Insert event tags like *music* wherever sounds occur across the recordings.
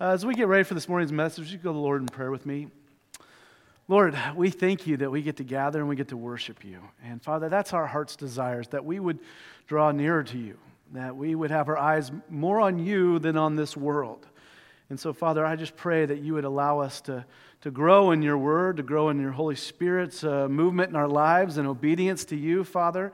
Uh, as we get ready for this morning's message, you go to the Lord in prayer with me. Lord, we thank you that we get to gather and we get to worship you. And Father, that's our heart's desires, that we would draw nearer to you, that we would have our eyes more on you than on this world. And so, Father, I just pray that you would allow us to, to grow in your word, to grow in your Holy Spirit's uh, movement in our lives and obedience to you, Father.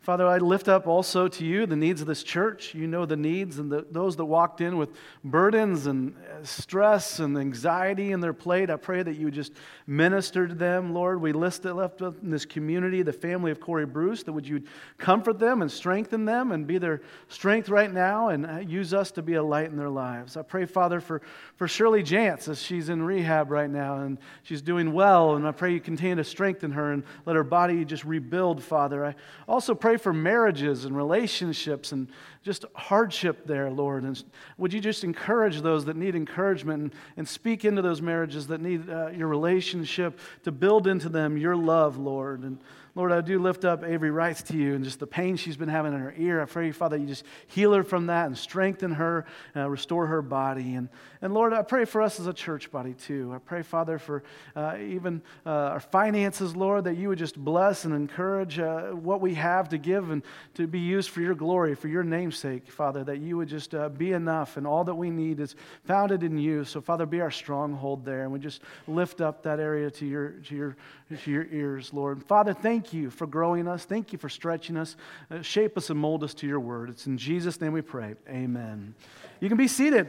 Father, I lift up also to you the needs of this church. You know the needs and the, those that walked in with burdens and uh, stress and anxiety in their plate. I pray that you just minister to them, Lord. We list it left up in this community, the family of Corey Bruce, that would you comfort them and strengthen them and be their strength right now and uh, use us to be a light in their lives. I pray, Father, for, for Shirley Jantz as she's in rehab right now and she's doing well. And I pray you continue to strengthen her and let her body just rebuild, Father. I also pray for marriages and relationships and just hardship there, Lord. And would you just encourage those that need encouragement and, and speak into those marriages that need uh, your relationship to build into them your love, Lord. And Lord, I do lift up Avery Wrights to you and just the pain she's been having in her ear. I pray, Father, you just heal her from that and strengthen her, uh, restore her body. And, and Lord, I pray for us as a church body too. I pray, Father, for uh, even uh, our finances, Lord, that you would just bless and encourage uh, what we have to give and to be used for your glory, for your name's sake, Father, that you would just uh, be enough and all that we need is founded in you. So, Father, be our stronghold there. And we just lift up that area to your, to your, to your ears, Lord. Father, thank you for growing us. Thank you for stretching us. Uh, shape us and mold us to your word. It's in Jesus' name we pray. Amen. You can be seated.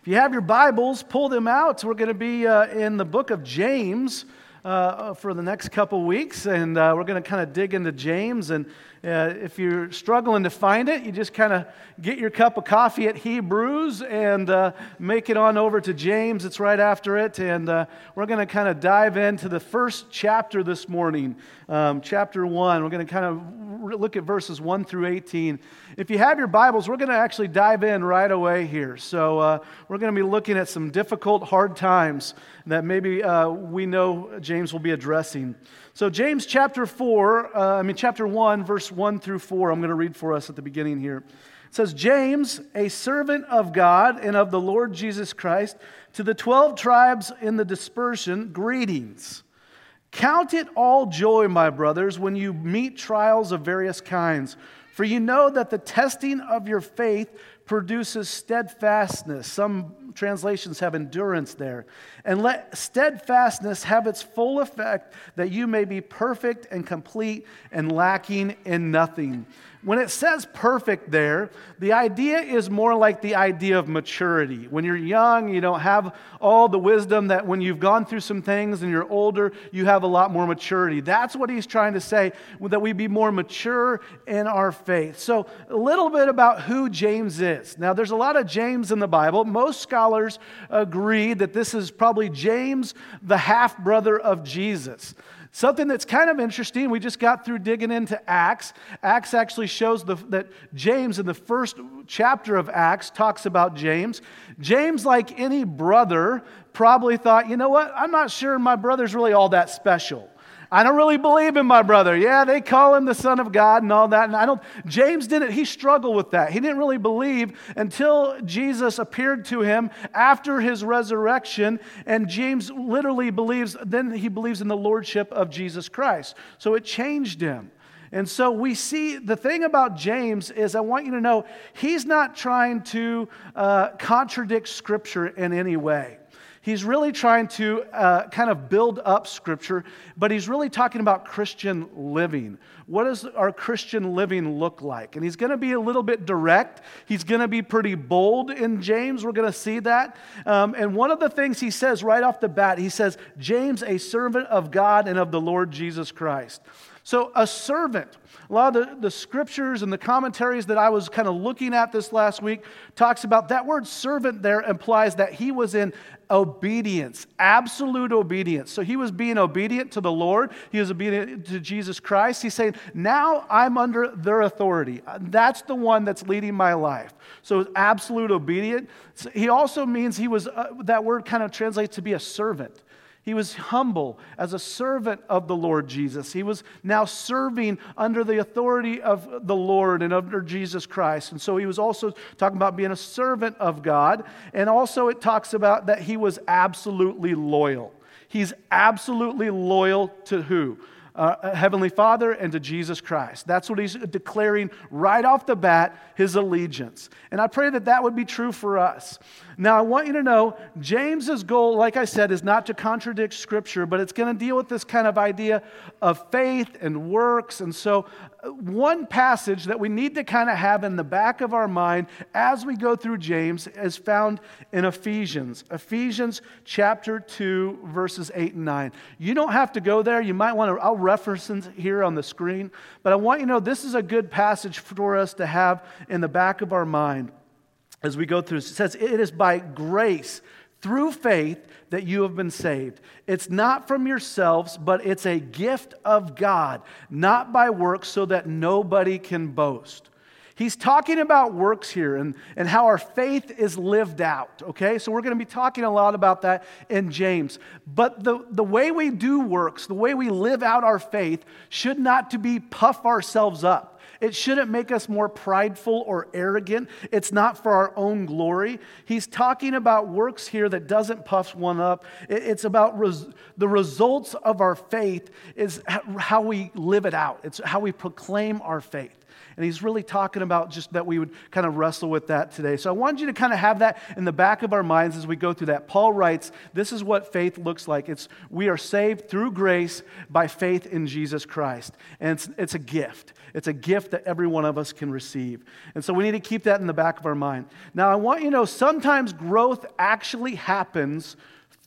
If you have your Bibles, pull them out. We're going to be uh, in the book of James. Uh, for the next couple weeks, and uh, we're going to kind of dig into James. And uh, if you're struggling to find it, you just kind of get your cup of coffee at Hebrews and uh, make it on over to James. It's right after it. And uh, we're going to kind of dive into the first chapter this morning, um, chapter 1. We're going to kind of look at verses 1 through 18. If you have your Bibles, we're going to actually dive in right away here. So uh, we're going to be looking at some difficult, hard times that maybe uh, we know James will be addressing. So, James chapter 4, uh, I mean, chapter 1, verse 1 through 4, I'm going to read for us at the beginning here. It says, James, a servant of God and of the Lord Jesus Christ, to the 12 tribes in the dispersion, greetings. Count it all joy, my brothers, when you meet trials of various kinds, for you know that the testing of your faith produces steadfastness. Some translations have endurance there. And let steadfastness have its full effect, that you may be perfect and complete and lacking in nothing. When it says perfect there, the idea is more like the idea of maturity. When you're young, you don't have all the wisdom that when you've gone through some things and you're older, you have a lot more maturity. That's what he's trying to say, that we be more mature in our faith. So, a little bit about who James is. Now, there's a lot of James in the Bible. Most scholars agree that this is probably James, the half brother of Jesus. Something that's kind of interesting, we just got through digging into Acts. Acts actually shows the, that James, in the first chapter of Acts, talks about James. James, like any brother, probably thought, you know what, I'm not sure my brother's really all that special. I don't really believe in my brother. Yeah, they call him the Son of God and all that. And I don't, James didn't, he struggled with that. He didn't really believe until Jesus appeared to him after his resurrection. And James literally believes, then he believes in the Lordship of Jesus Christ. So it changed him. And so we see the thing about James is I want you to know he's not trying to uh, contradict Scripture in any way he's really trying to uh, kind of build up Scripture, but he's really talking about Christian living. What does our Christian living look like? And he's going to be a little bit direct. He's going to be pretty bold in James. We're going to see that. Um, and one of the things he says right off the bat, he says, James, a servant of God and of the Lord Jesus Christ. So, a servant, a lot of the, the scriptures and the commentaries that I was kind of looking at this last week talks about that word servant there implies that he was in obedience, absolute obedience. So he was being obedient to the Lord, he was obedient to Jesus Christ. He's saying, Now I'm under their authority. That's the one that's leading my life. So absolute obedient. He also means he was, uh, that word kind of translates to be a servant. He was humble as a servant of the Lord Jesus. He was now serving under the authority of the Lord and under Jesus Christ. And so he was also talking about being a servant of God. And also it talks about that he was absolutely loyal. He's absolutely loyal to who? Uh, Heavenly Father and to Jesus Christ. That's what he's declaring right off the bat his allegiance. And I pray that that would be true for us. Now, I want you to know James's goal, like I said, is not to contradict Scripture, but it's going to deal with this kind of idea of faith and works. And so, uh, one passage that we need to kind of have in the back of our mind as we go through James is found in Ephesians. Ephesians chapter 2, verses 8 and 9. You don't have to go there. You might want to, I'll reference here on the screen, but I want you to know this is a good passage for us to have in the back of our mind as we go through. It says, It is by grace through faith that you have been saved. It's not from yourselves, but it's a gift of God, not by works, so that nobody can boast. He's talking about works here and, and how our faith is lived out, okay? So we're going to be talking a lot about that in James. But the, the way we do works, the way we live out our faith, should not to be puff ourselves up. It shouldn't make us more prideful or arrogant. It's not for our own glory. He's talking about works here that doesn't puff one up. It's about res- the results of our faith is how we live it out. It's how we proclaim our faith. And he's really talking about just that we would kind of wrestle with that today. So I want you to kind of have that in the back of our minds as we go through that. Paul writes, This is what faith looks like. It's we are saved through grace by faith in Jesus Christ. And it's, it's a gift. It's a gift that every one of us can receive. And so we need to keep that in the back of our mind. Now, I want you to know sometimes growth actually happens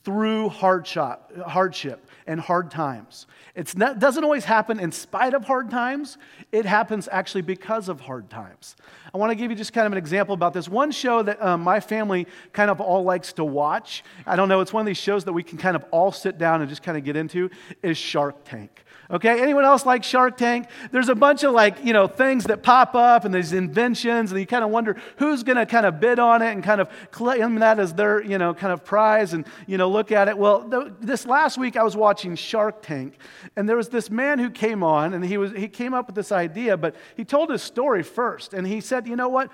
through hardship, hardship and hard times. It doesn't always happen in spite of hard times, it happens actually because of hard times. I want to give you just kind of an example about this. One show that um, my family kind of all likes to watch, I don't know, it's one of these shows that we can kind of all sit down and just kind of get into, is Shark Tank. Okay, anyone else like Shark Tank? There's a bunch of like, you know, things that pop up and these inventions, and you kind of wonder who's going to kind of bid on it and kind of claim that as their, you know, kind of prize and, you know, look at it. Well, th- this last week I was watching Shark Tank, and there was this man who came on, and he, was, he came up with this idea, but he told his story first. And he said, you know what?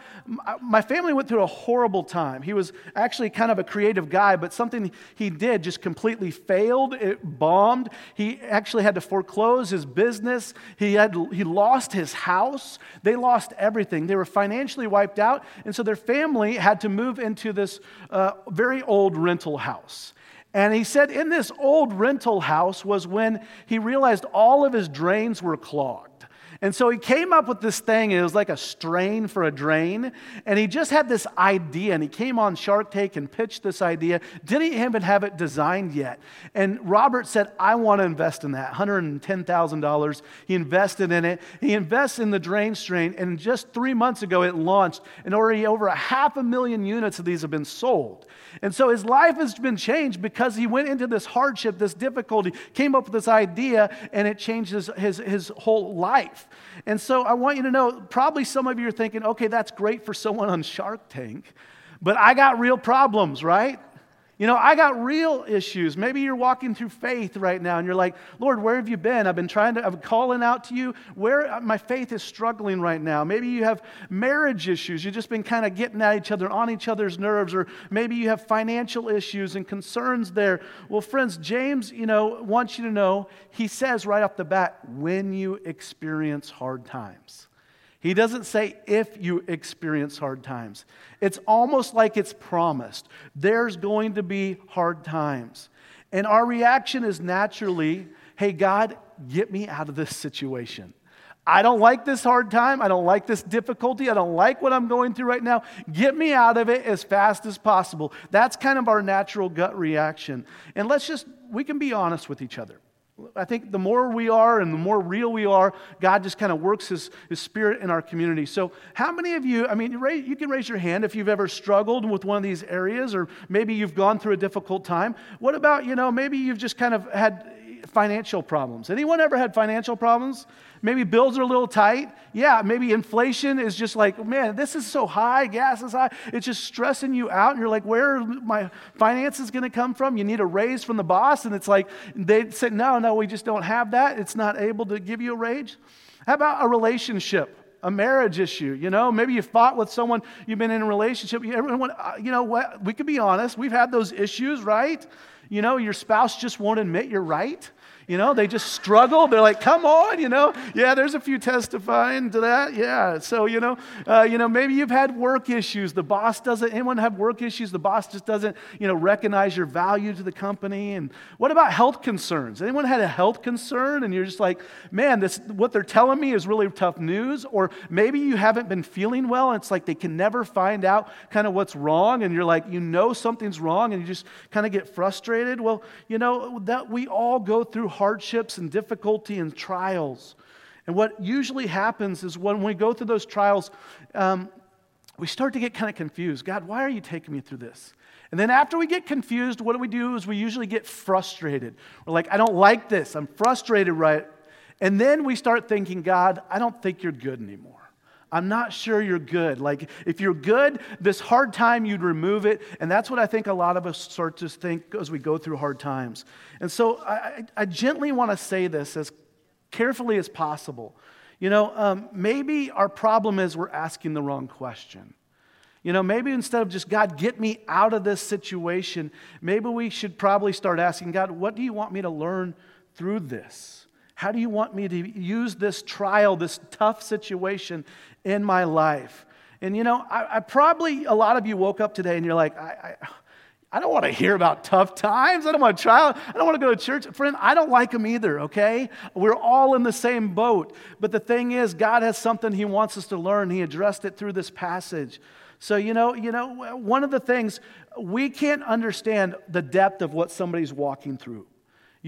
My family went through a horrible time. He was actually kind of a creative guy, but something he did just completely failed. It bombed. He actually had to foreclose close his business. He, had, he lost his house. They lost everything. They were financially wiped out. And so their family had to move into this uh, very old rental house. And he said, in this old rental house was when he realized all of his drains were clogged. And so he came up with this thing. It was like a strain for a drain. And he just had this idea. And he came on Shark Tank and pitched this idea. Didn't even have it designed yet. And Robert said, I want to invest in that. $110,000. He invested in it. He invests in the drain strain. And just three months ago, it launched. And already over a half a million units of these have been sold. And so his life has been changed because he went into this hardship, this difficulty, came up with this idea, and it changed his, his, his whole life. And so I want you to know probably some of you are thinking, okay, that's great for someone on Shark Tank, but I got real problems, right? You know, I got real issues. Maybe you're walking through faith right now and you're like, Lord, where have you been? I've been trying to, I'm calling out to you. Where uh, my faith is struggling right now. Maybe you have marriage issues. You've just been kind of getting at each other, on each other's nerves, or maybe you have financial issues and concerns there. Well, friends, James, you know, wants you to know, he says right off the bat, when you experience hard times. He doesn't say if you experience hard times. It's almost like it's promised. There's going to be hard times. And our reaction is naturally, hey, God, get me out of this situation. I don't like this hard time. I don't like this difficulty. I don't like what I'm going through right now. Get me out of it as fast as possible. That's kind of our natural gut reaction. And let's just, we can be honest with each other. I think the more we are and the more real we are, God just kind of works his, his spirit in our community. So, how many of you, I mean, you can raise your hand if you've ever struggled with one of these areas, or maybe you've gone through a difficult time. What about, you know, maybe you've just kind of had financial problems. Anyone ever had financial problems? Maybe bills are a little tight. Yeah, maybe inflation is just like, man, this is so high, gas is high. It's just stressing you out. And you're like, where are my finances going to come from? You need a raise from the boss. And it's like, they say, no, no, we just don't have that. It's not able to give you a raise. How about a relationship? a marriage issue. You know, maybe you fought with someone, you've been in a relationship. Everyone, uh, you know what? We could be honest. We've had those issues, right? You know, your spouse just won't admit you're right. You know, they just struggle. They're like, come on, you know. Yeah, there's a few testifying to that. Yeah. So, you know, uh, you know, maybe you've had work issues. The boss doesn't, anyone have work issues? The boss just doesn't, you know, recognize your value to the company. And what about health concerns? Anyone had a health concern and you're just like, man, this, what they're telling me is really tough news? Or maybe you haven't been feeling well and it's like they can never find out kind of what's wrong. And you're like, you know, something's wrong and you just kind of get frustrated. Well, you know, that we all go through hardships and difficulty and trials. And what usually happens is when we go through those trials, um, we start to get kind of confused. God, why are you taking me through this? And then after we get confused, what do we do is we usually get frustrated. We're like, I don't like this. I'm frustrated, right? And then we start thinking, God, I don't think you're good anymore. I'm not sure you're good. Like, if you're good, this hard time, you'd remove it. And that's what I think a lot of us start to think as we go through hard times. And so I, I gently want to say this as carefully as possible. You know, um, maybe our problem is we're asking the wrong question. You know, maybe instead of just, God, get me out of this situation, maybe we should probably start asking, God, what do you want me to learn through this? How do you want me to use this trial, this tough situation in my life? And you know, I, I probably, a lot of you woke up today and you're like, I, I, I don't want to hear about tough times. I don't want to try. I don't want to go to church. Friend, I don't like them either, okay? We're all in the same boat. But the thing is, God has something He wants us to learn. He addressed it through this passage. So, you know, you know, one of the things, we can't understand the depth of what somebody's walking through.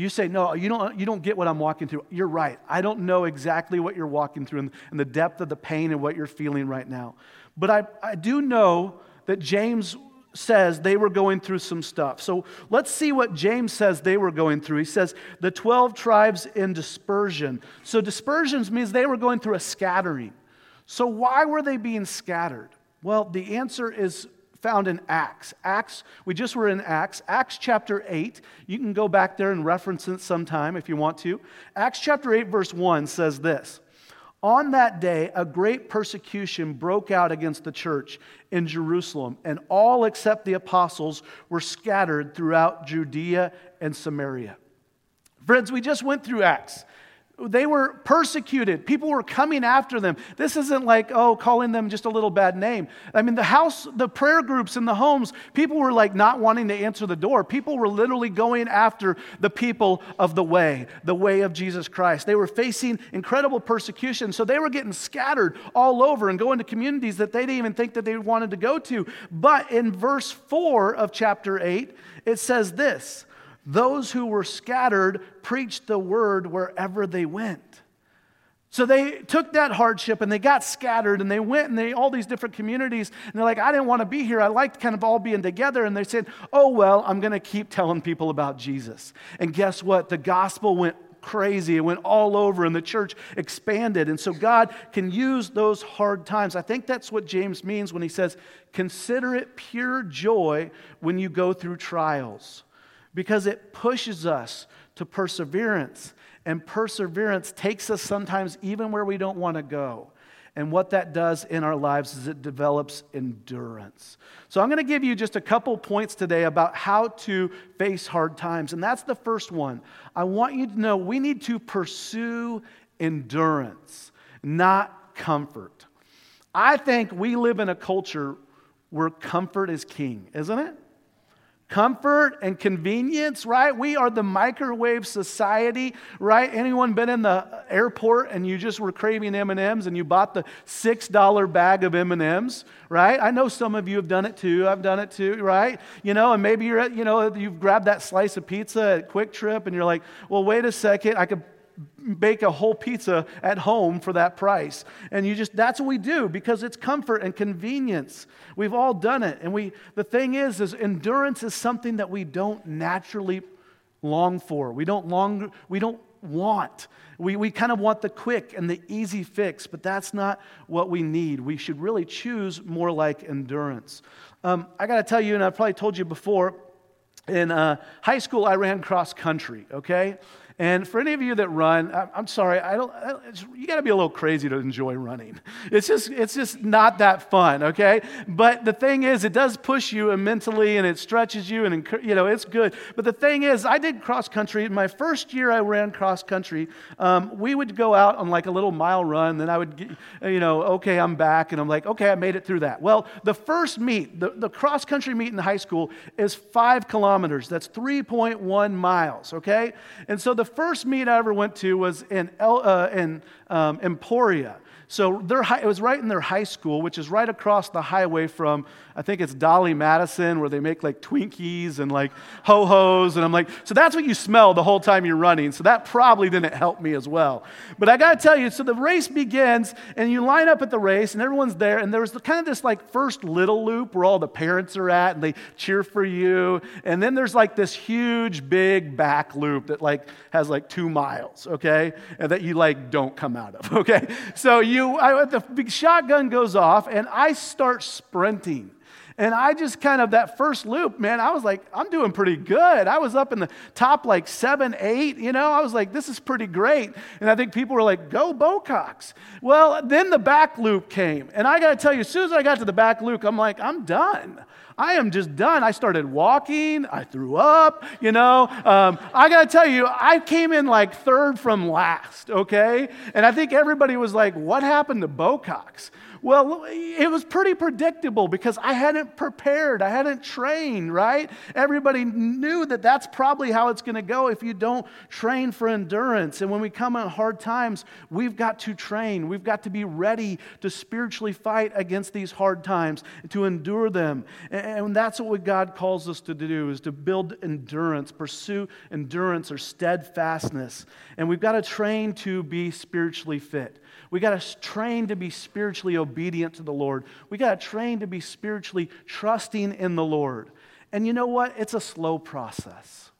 You say, no, you don't, you don't get what I'm walking through. You're right. I don't know exactly what you're walking through and, the depth of the pain and what you're feeling right now. But I, I do know that James says they were going through some stuff. So let's see what James says they were going through. He says the 12 tribes in dispersion. So dispersions means they were going through a scattering. So why were they being scattered? Well, the answer is found in Acts. Acts, we just were in Acts. Acts chapter 8. You can go back there and reference it sometime if you want to. Acts chapter 8, verse 1 says this On that day, a great persecution broke out against the church in Jerusalem, and all except the apostles were scattered throughout Judea and Samaria. Friends, we just went through Acts. They were persecuted. People were coming after them. This isn't like, oh, calling them just a little bad name. I mean, the house, the prayer groups in the homes, people were like not wanting to answer the door. People were literally going after the people of the way, the way of Jesus Christ. They were facing incredible persecution. So they were getting scattered all over and going to communities that they didn't even think that they wanted to go to. But in verse 4 of chapter 8, it says this those who were scattered preached the word wherever they went. So they took that hardship and they got scattered and they went and they all these different communities and they're like, I didn't want to be here. I liked kind of all being together. And they said, Oh, well, I'm going to keep telling people about Jesus. And guess what? The gospel went crazy. It went all over and the church expanded. And so God can use those hard times. I think that's what James means when he says, Consider it pure joy when you go through trials because it pushes us to perseverance. And perseverance takes us sometimes even where we don't want to go. And what that does in our lives is it develops endurance. So I'm going to give you just a couple points today about how to face hard times. And that's the first one. I want you to know we need to pursue endurance, not comfort. I think we live in a culture where comfort is king, isn't it? Comfort and convenience, right? We are the microwave society, right? Anyone been in the airport and you just were craving M&Ms and you bought the $6 bag of M&Ms, right? I know some of you have done it too. I've done it too, right? You know, and maybe you're at, you know, you've grabbed that slice of pizza at QuikTrip and you're like, "Well, wait a second, I could bake a whole pizza at home for that price. And you just that's what we do because it's comfort and convenience. We've all done it. And we the thing is is endurance is something that we don't naturally long for. We don't long, we don't want. We, we kind of want the quick and the easy fix, but that's not what we need. We should really choose more like endurance. Um, I got to tell you, and I've probably told you before, in uh, high school, I ran cross country, okay? And for any of you that run, I'm sorry, I don't, you got to be a little crazy to enjoy running. It's just, it's just not that fun, okay? But the thing is, it does push you mentally and it stretches you and, you know, it's good. But the thing is, I did cross country. My first year I ran cross country, um, we would go out on like a little mile run. Then I would, get, you know, okay, I'm back. And I'm like, okay, I made it through that. Well, the first meet, the, the cross country meet in high school is five kilometers. That's 3.1 miles, okay? And so the first meet I ever went to was in, El, uh, in um, Emporia. So their, it was right in their high school, which is right across the highway from, I think it's Dolly Madison, where they make like Twinkies and like ho hos. And I'm like, so that's what you smell the whole time you're running. So that probably didn't help me as well. But I got to tell you, so the race begins, and you line up at the race, and everyone's there. And there was the, kind of this like first little loop where all the parents are at, and they cheer for you. And then there's like this huge, big back loop that like has like two miles, okay? And that you like don't come out of, *laughs* okay? So you you, I, the big shotgun goes off, and I start sprinting. And I just kind of, that first loop, man, I was like, I'm doing pretty good. I was up in the top like seven, eight, you know, I was like, this is pretty great. And I think people were like, go Bocox. Well, then the back loop came. And I got to tell you, as soon as I got to the back loop, I'm like, I'm done. I am just done. I started walking. I threw up, you know. Um, I got to tell you, I came in like third from last, okay? And I think everybody was like, what happened to Bocox? Well, it was pretty predictable because I hadn't prepared, I hadn't trained, right? Everybody knew that that's probably how it's going to go if you don't train for endurance. And when we come in hard times, we've got to train. We've got to be ready to spiritually fight against these hard times, to endure them. And that's what God calls us to do is to build endurance, pursue endurance or steadfastness. And we've got to train to be spiritually fit. We got to train to be spiritually obedient to the Lord. We got to train to be spiritually trusting in the Lord. And you know what? It's a slow process.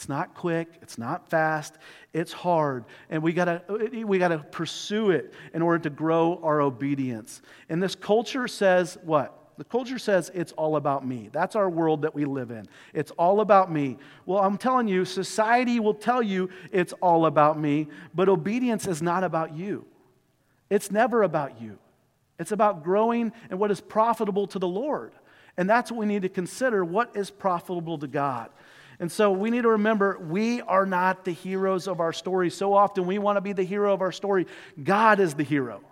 It's not quick, it's not fast, it's hard. And we gotta, uh, uh, we gotta pursue it in order to grow our obedience. And this culture says what? The culture says it's all about me. That's our world that we live in. It's all about me. Well, I'm telling you, society will tell you it's all about me, but obedience is not about you. It's never about you. It's about growing and what is profitable to the Lord. And that's what we need to consider what is profitable to God. And so we need to remember we are not the heroes of our story. So often we want to be the hero of our story. God is the hero.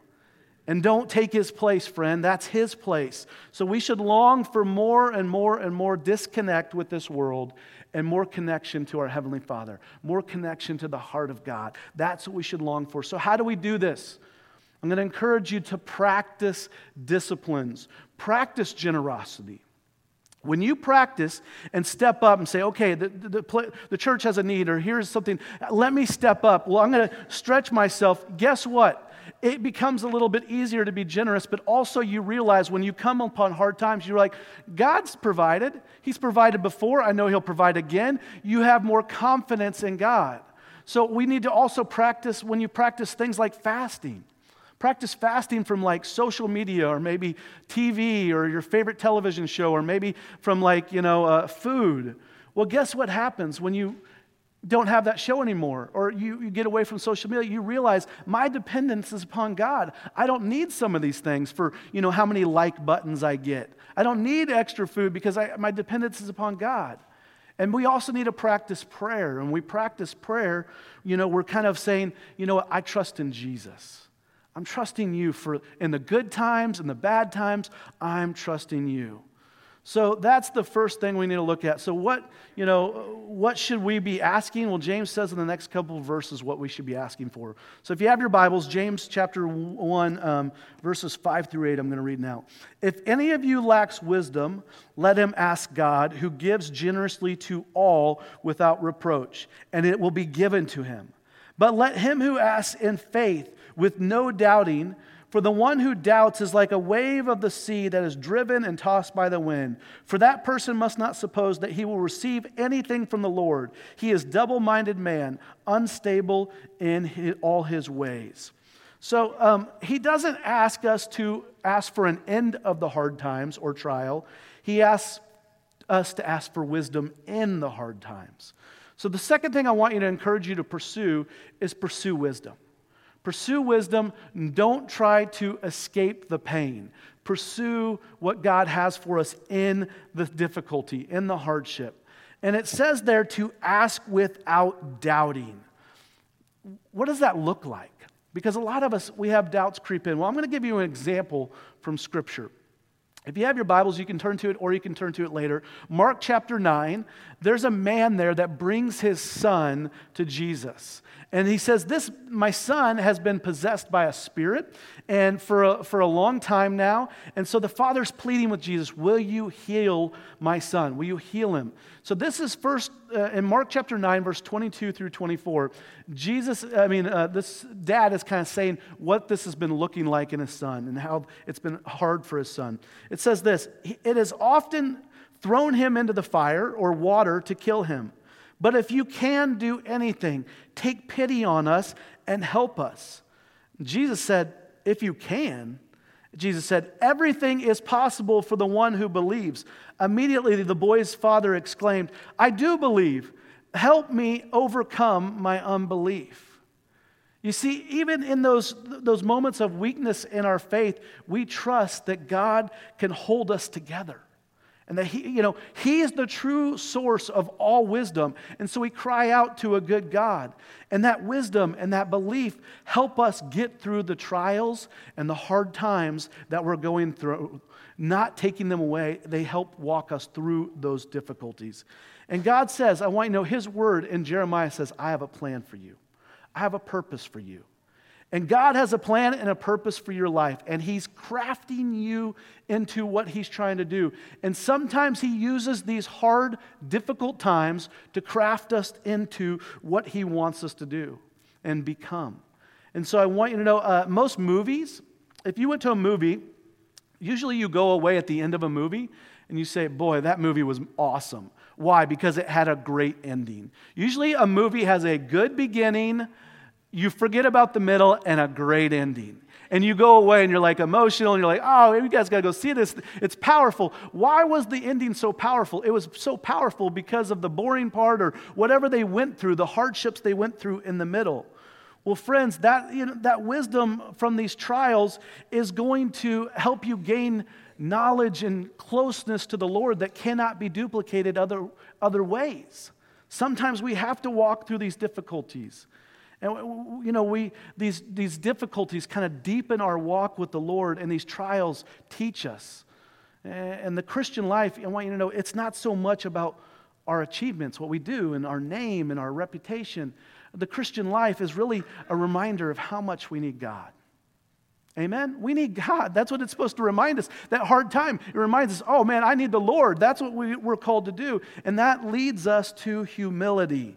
And don't take his place, friend. That's his place. So we should long for more and more and more disconnect with this world and more connection to our Heavenly Father, more connection to the heart of God. That's what we should long for. So, how do we do this? I'm going to encourage you to practice disciplines, practice generosity. When you practice and step up and say, okay, the, the, the, church has a need, or here's something, let me step up. Well, I'm going to stretch myself. Guess what? It becomes a little bit easier to be generous, but also you realize when you come upon hard times, you're like, God's provided. He's provided before. I know He'll provide again. You have more confidence in God. So we need to also practice when you practice things like fasting. Practice fasting from like social media or maybe TV or your favorite television show or maybe from like, you know, uh, food. Well, guess what happens when you don't have that show anymore or you, you get away from social media? You realize my dependence is upon god. I don't need some of these things for you know how many like buttons i get. I don't need extra food because I, my dependence is upon god. And we also need to practice prayer. And we practice prayer you know we're kind of saying you know i trust in jesus I'm trusting you for in the good times and the bad times, I'm trusting you. So that's the first thing we need to look at. So what, you know, what should we be asking? Well, James says in the next couple of verses what we should be asking for. So if you have your Bibles, James chapter 1, um, verses 5 through 8, I'm going to read now. If any of you lacks wisdom, let him ask God, who gives generously to all without reproach, and it will be given to him. But let him who asks in faith with no doubting, For the one who doubts is like a wave of the sea that is driven and tossed by the wind. For that person must not suppose that he will receive anything from the Lord. He is double minded man, unstable in his, all his ways. So um, he doesn't ask us to ask for an end of the hard times or trial. He asks us to ask for wisdom in the hard times. So the second thing I want you to encourage you to pursue is pursue wisdom. Pursue wisdom. Don't try to escape the pain. Pursue what God has for us in the difficulty, in the hardship. And it says there to ask without doubting. What does that look like? Because a lot of us, we have doubts creep in. Well, I'm going to give you an example from Scripture. If you have your Bibles, you can turn to it or you can turn to it later. Mark chapter 9, there's a man there that brings his son to Jesus. And he says, This, my son, has been possessed by a spirit and for a, for a long time now. And so the father's pleading with Jesus, Will you heal my son? Will you heal him? So this is first uh, in Mark chapter 9, verse 22 through 24. Jesus, I mean, uh, this dad is kind of saying what this has been looking like in his son and how it's been hard for his son. It says this It has often thrown him into the fire or water to kill him. But if you can do anything, take pity on us and help us. Jesus said, If you can, Jesus said, Everything is possible for the one who believes. Immediately, the boy's father exclaimed, I do believe. Help me overcome my unbelief. You see, even in those, those moments of weakness in our faith, we trust that God can hold us together. And that he, you know, he is the true source of all wisdom. And so we cry out to a good God. And that wisdom and that belief help us get through the trials and the hard times that we're going through. Not taking them away, they help walk us through those difficulties. And God says, I want you to know His word in Jeremiah says, I have a plan for you, I have a purpose for you. And God has a plan and a purpose for your life, and He's crafting you into what He's trying to do. And sometimes He uses these hard, difficult times to craft us into what He wants us to do and become. And so I want you to know uh, most movies, if you went to a movie, usually you go away at the end of a movie and you say, Boy, that movie was awesome. Why? Because it had a great ending. Usually a movie has a good beginning you forget about the middle and a great ending. And you go away and you're like emotional and you're like, oh, you guys got to go see this. It's powerful. Why was the ending so powerful? It was so powerful because of the boring part or whatever they went through, the hardships they went through in the middle. Well, friends, that, you know, that wisdom from these trials is going to help you gain knowledge and closeness to the Lord that cannot be duplicated other, other ways. Sometimes we have to walk through these difficulties. And, you know, we, these, these difficulties kind of deepen our walk with the Lord, and these trials teach us. And the Christian life, I want you to know, it's not so much about our achievements, what we do, and our name and our reputation. The Christian life is really a reminder of how much we need God. Amen? We need God. That's what it's supposed to remind us. That hard time, it reminds us, oh man, I need the Lord. That's what we, we're called to do. And that leads us to humility.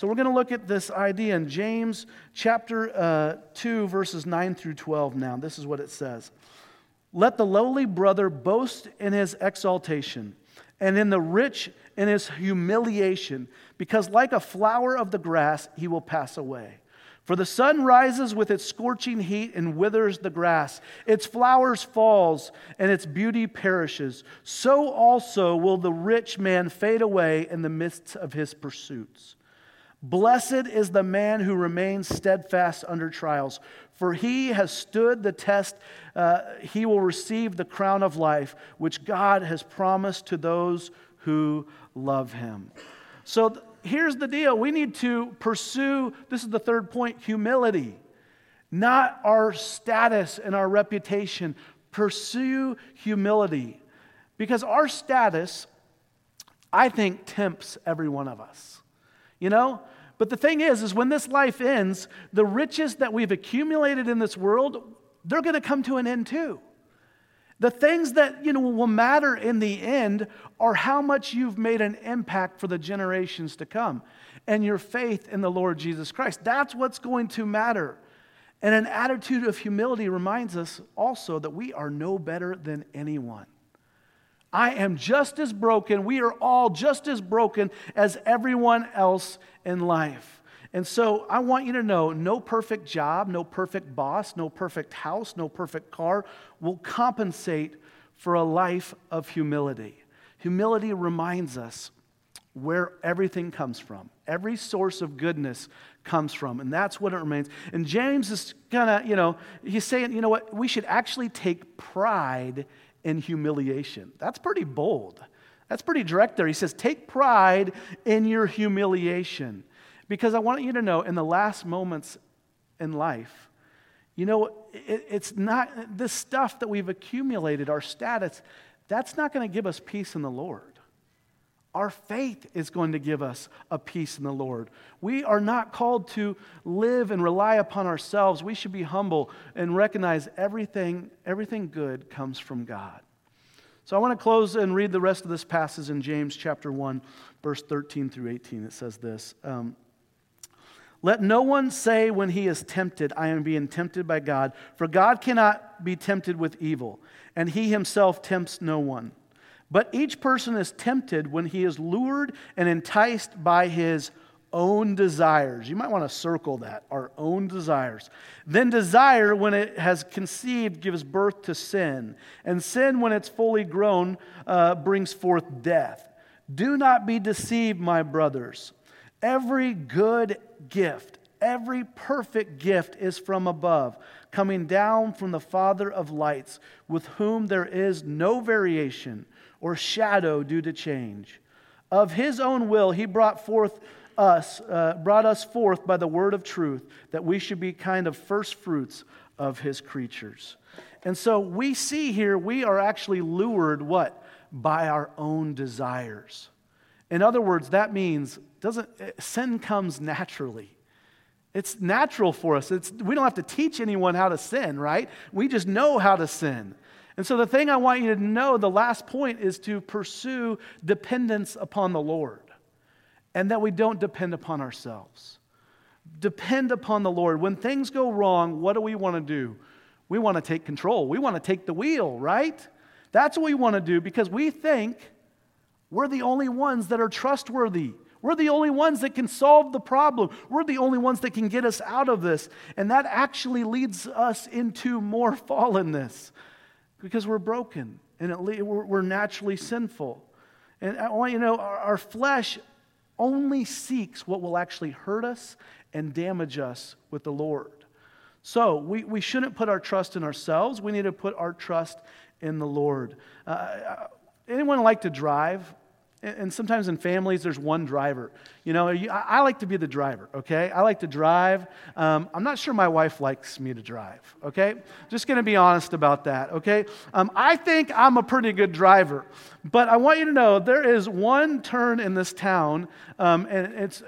So we're going to look at this idea in James chapter uh, 2, verses 9 through 12 now. This is what it says Let the lowly brother boast in his exaltation, and in the rich in his humiliation, because like a flower of the grass, he will pass away. For the sun rises with its scorching heat and withers the grass. Its flowers falls and its beauty perishes. So also will the rich man fade away in the midst of his pursuits. Blessed is the man who remains steadfast under trials, for he has stood the test. Uh, he will receive the crown of life, which God has promised to those who love him. So th- here's the deal we need to pursue this is the third point humility, not our status and our reputation. Pursue humility. Because our status, I think, tempts every one of us. You know? But the thing is, is when this life ends, the riches that we've accumulated in this world, they're going to come to an end too. The things that you know will matter in the end are how much you've made an impact for the generations to come and your faith in the Lord Jesus Christ. That's what's going to matter. And an attitude of humility reminds us also that we are no better than anyone. I am just as broken. We are all just as broken as everyone else in life. And so I want you to know no perfect job, no perfect boss, no perfect house, no perfect car will compensate for a life of humility. Humility reminds us where everything comes from. Every source of goodness comes from, and that's what it remains. And James is kind of, you know, he's saying, you know what, we should actually take pride in humiliation. That's pretty bold. That's pretty direct there. He says, take pride in your humiliation. Because I want you to know, in the last moments in life, you know, it, it's not this stuff that we've accumulated, our status, that's not going to give us peace in the Lord. Our faith is going to give us a peace in the Lord. We are not called to live and rely upon ourselves. We should be humble and recognize everything, everything good comes from God. So I want to close and read the rest of this passage in James chapter 1, verse 13 through 18. It says this um, Let no one say when he is tempted, I am being tempted by God, for God cannot be tempted with evil, and he himself tempts no one. But each person is tempted when he is lured and enticed by his own desires. You might want to circle that, our own desires. Then desire, when it has conceived, gives birth to sin. And sin, when it's fully grown, uh, brings forth death. Do not be deceived, my brothers. Every good gift, every perfect gift is from above, coming down from the Father of lights, with whom there is no variation or shadow due to change. Of his own will, he brought forth us, uh, brought us forth by the word of truth, that we should be kind of first fruits of his creatures. And so we see here we are actually lured what? By our own desires. In other words, that means doesn't sin comes naturally. It's natural for us. It's, we don't have to teach anyone how to sin, right? We just know how to sin. And so, the thing I want you to know, the last point, is to pursue dependence upon the Lord and that we don't depend upon ourselves. Depend upon the Lord. When things go wrong, what do we want to do? We want to take control. We want to take the wheel, right? That's what we want to do because we think we're the only ones that are trustworthy. We're the only ones that can solve the problem. We're the only ones that can get us out of this. And that actually leads us into more fallenness because we're broken and we're naturally sinful. And I want you to know our, our flesh only seeks what will actually hurt us and damage us with the Lord. So we, we shouldn't put our trust in ourselves. We need to put our trust in the Lord. Uh, uh anyone like to drive? And sometimes in families, there's one driver. You know, I like to be the driver, okay? I like to drive. Um, I'm not sure my wife likes me to drive, okay? Just gonna be honest about that, okay? Um, I think I'm a pretty good driver, but I want you to know there is one turn in this town, um, and it's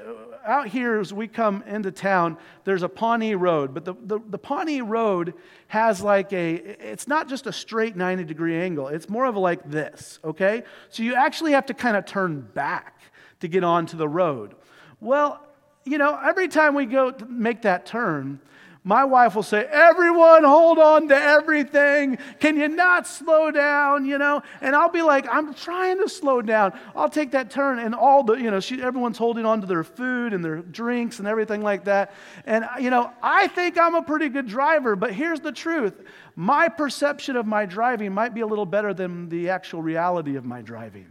out here as we come into town, there's a Pawnee Road, but the, the, the Pawnee Road has like a, it's not just a straight 90 degree angle, it's more of like this, okay? So you actually have to kind of turn back to get onto the road. Well, you know, every time we go make that turn, my wife will say, Everyone hold on to everything. Can you not slow down? You know? And I'll be like, I'm trying to slow down. I'll take that turn, and all the, you know, she, everyone's holding on to their food and their drinks and everything like that. And, you know, I think I'm a pretty good driver, but here's the truth my perception of my driving might be a little better than the actual reality of my driving.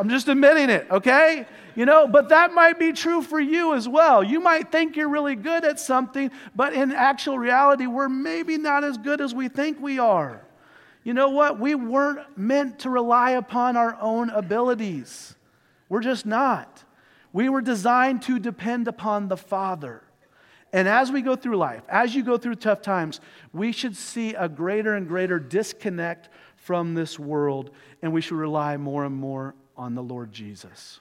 I'm just admitting it, okay? You know, but that might be true for you as well. You might think you're really good at something, but in actual reality, we're maybe not as good as we think we are. You know what? We weren't meant to rely upon our own abilities. We're just not. We were designed to depend upon the Father. And as we go through life, as you go through tough times, we should see a greater and greater disconnect from this world, and we should rely more and more on the Lord Jesus.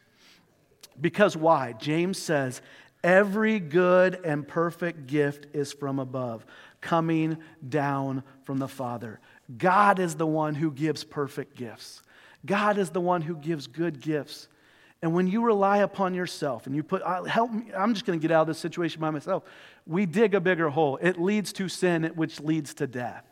Because why? James says, Every good and perfect gift is from above, coming down from the Father. God is the one who gives perfect gifts. God is the one who gives good gifts. And when you rely upon yourself and you put, help me, I'm just going to get out of this situation by myself, we dig a bigger hole. It leads to sin, which leads to death.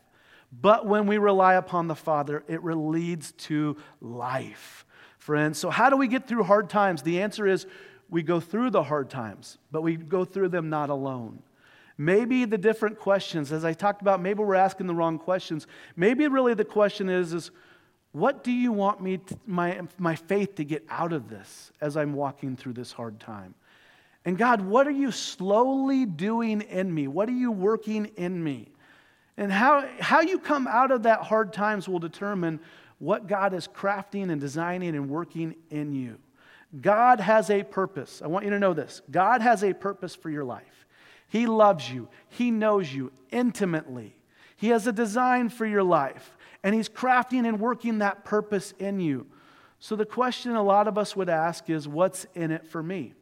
But when we rely upon the Father, it leads to life, friends. So, how do we get through hard times? The answer is we go through the hard times, but we go through them not alone. Maybe the different questions, as I talked about, maybe we're asking the wrong questions. Maybe really the question is, is what do you want me to, my, my faith to get out of this as I'm walking through this hard time? And God, what are you slowly doing in me? What are you working in me? And how, how you come out of that hard times will determine what God is crafting and designing and working in you. God has a purpose. I want you to know this God has a purpose for your life. He loves you, He knows you intimately. He has a design for your life, and He's crafting and working that purpose in you. So, the question a lot of us would ask is, What's in it for me?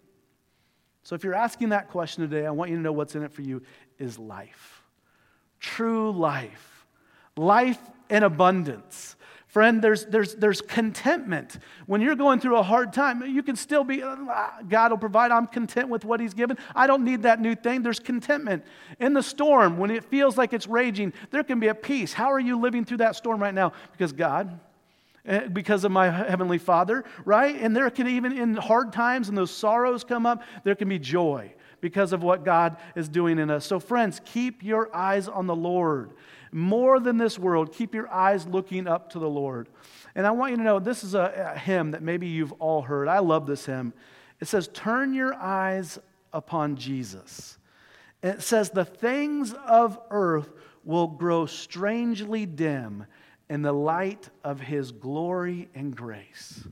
So, if you're asking that question today, I want you to know what's in it for you is life. True life. Life in abundance. Friend, there's, there's, there's contentment. When you're going through a hard time, you can still be, uh, God will provide. I'm content with what He's given. I don't need that new thing. There's contentment. In the storm, when it feels like it's raging, there can be a peace. How are you living through that storm right now? Because God, eh, because of my Heavenly Father, right? And there can even, in hard times and those sorrows come up, there can be joy because of what God is doing in us. So, friends, keep your eyes on the Lord. More than this world, keep your eyes looking up to the Lord. And I want you to know this is a, a hymn that maybe you've all heard. I love this hymn. It says, Turn your eyes upon Jesus. And it says, The things of earth will grow strangely dim in the light of his glory and grace.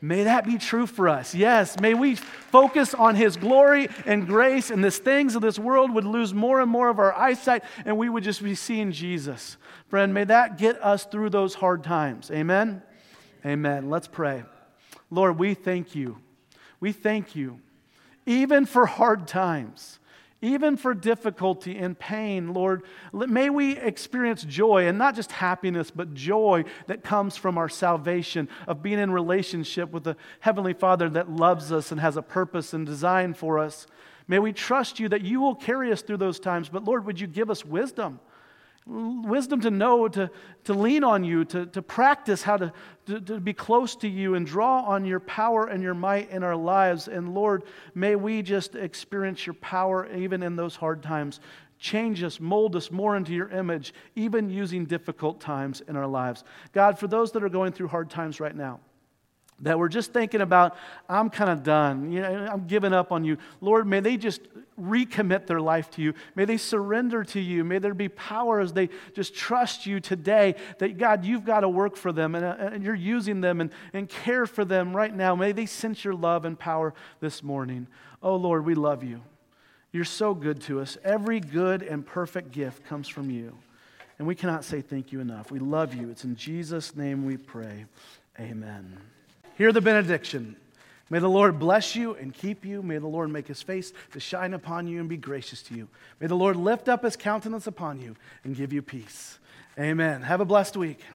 May that be true for us. Yes, may we focus on His glory and grace, and these things of this world would lose more and more of our eyesight, and we would just be seeing Jesus. Friend, may that get us through those hard times. Amen? Amen. Let's pray. Lord, we thank you. We thank you, even for hard times even for difficulty and pain, Lord, may we experience joy and not just happiness, but joy that comes from our salvation, of being in relationship with the Heavenly Father that loves us and has a purpose and design for us. May we trust you that you will carry us through those times, but Lord, would you give us wisdom? Wisdom to know, to, to lean on you, to, to practice how to, to, to, be close to you and draw on your power and your might in our lives. And Lord, may we just experience your power even in those hard times. Change us, mold us more into your image, even using difficult times in our lives. God, for those that are going through hard times right now, that we're just thinking about, I'm kind of done. You know, I'm giving up on you. Lord, may they just recommit their life to you. May they surrender to you. May there be power as they just trust you today that, God, you've got to work for them and, uh, and you're using them and, and care for them right now. May they sense your love and power this morning. Oh, Lord, we love you. You're so good to us. Every good and perfect gift comes from you. And we cannot say thank you enough. We love you. It's in Jesus' name we pray. Amen. Hear the benediction. May the Lord bless you and keep you. May the Lord make his face to shine upon you and be gracious to you. May the Lord lift up his countenance upon you and give you peace. Amen. Have a blessed week.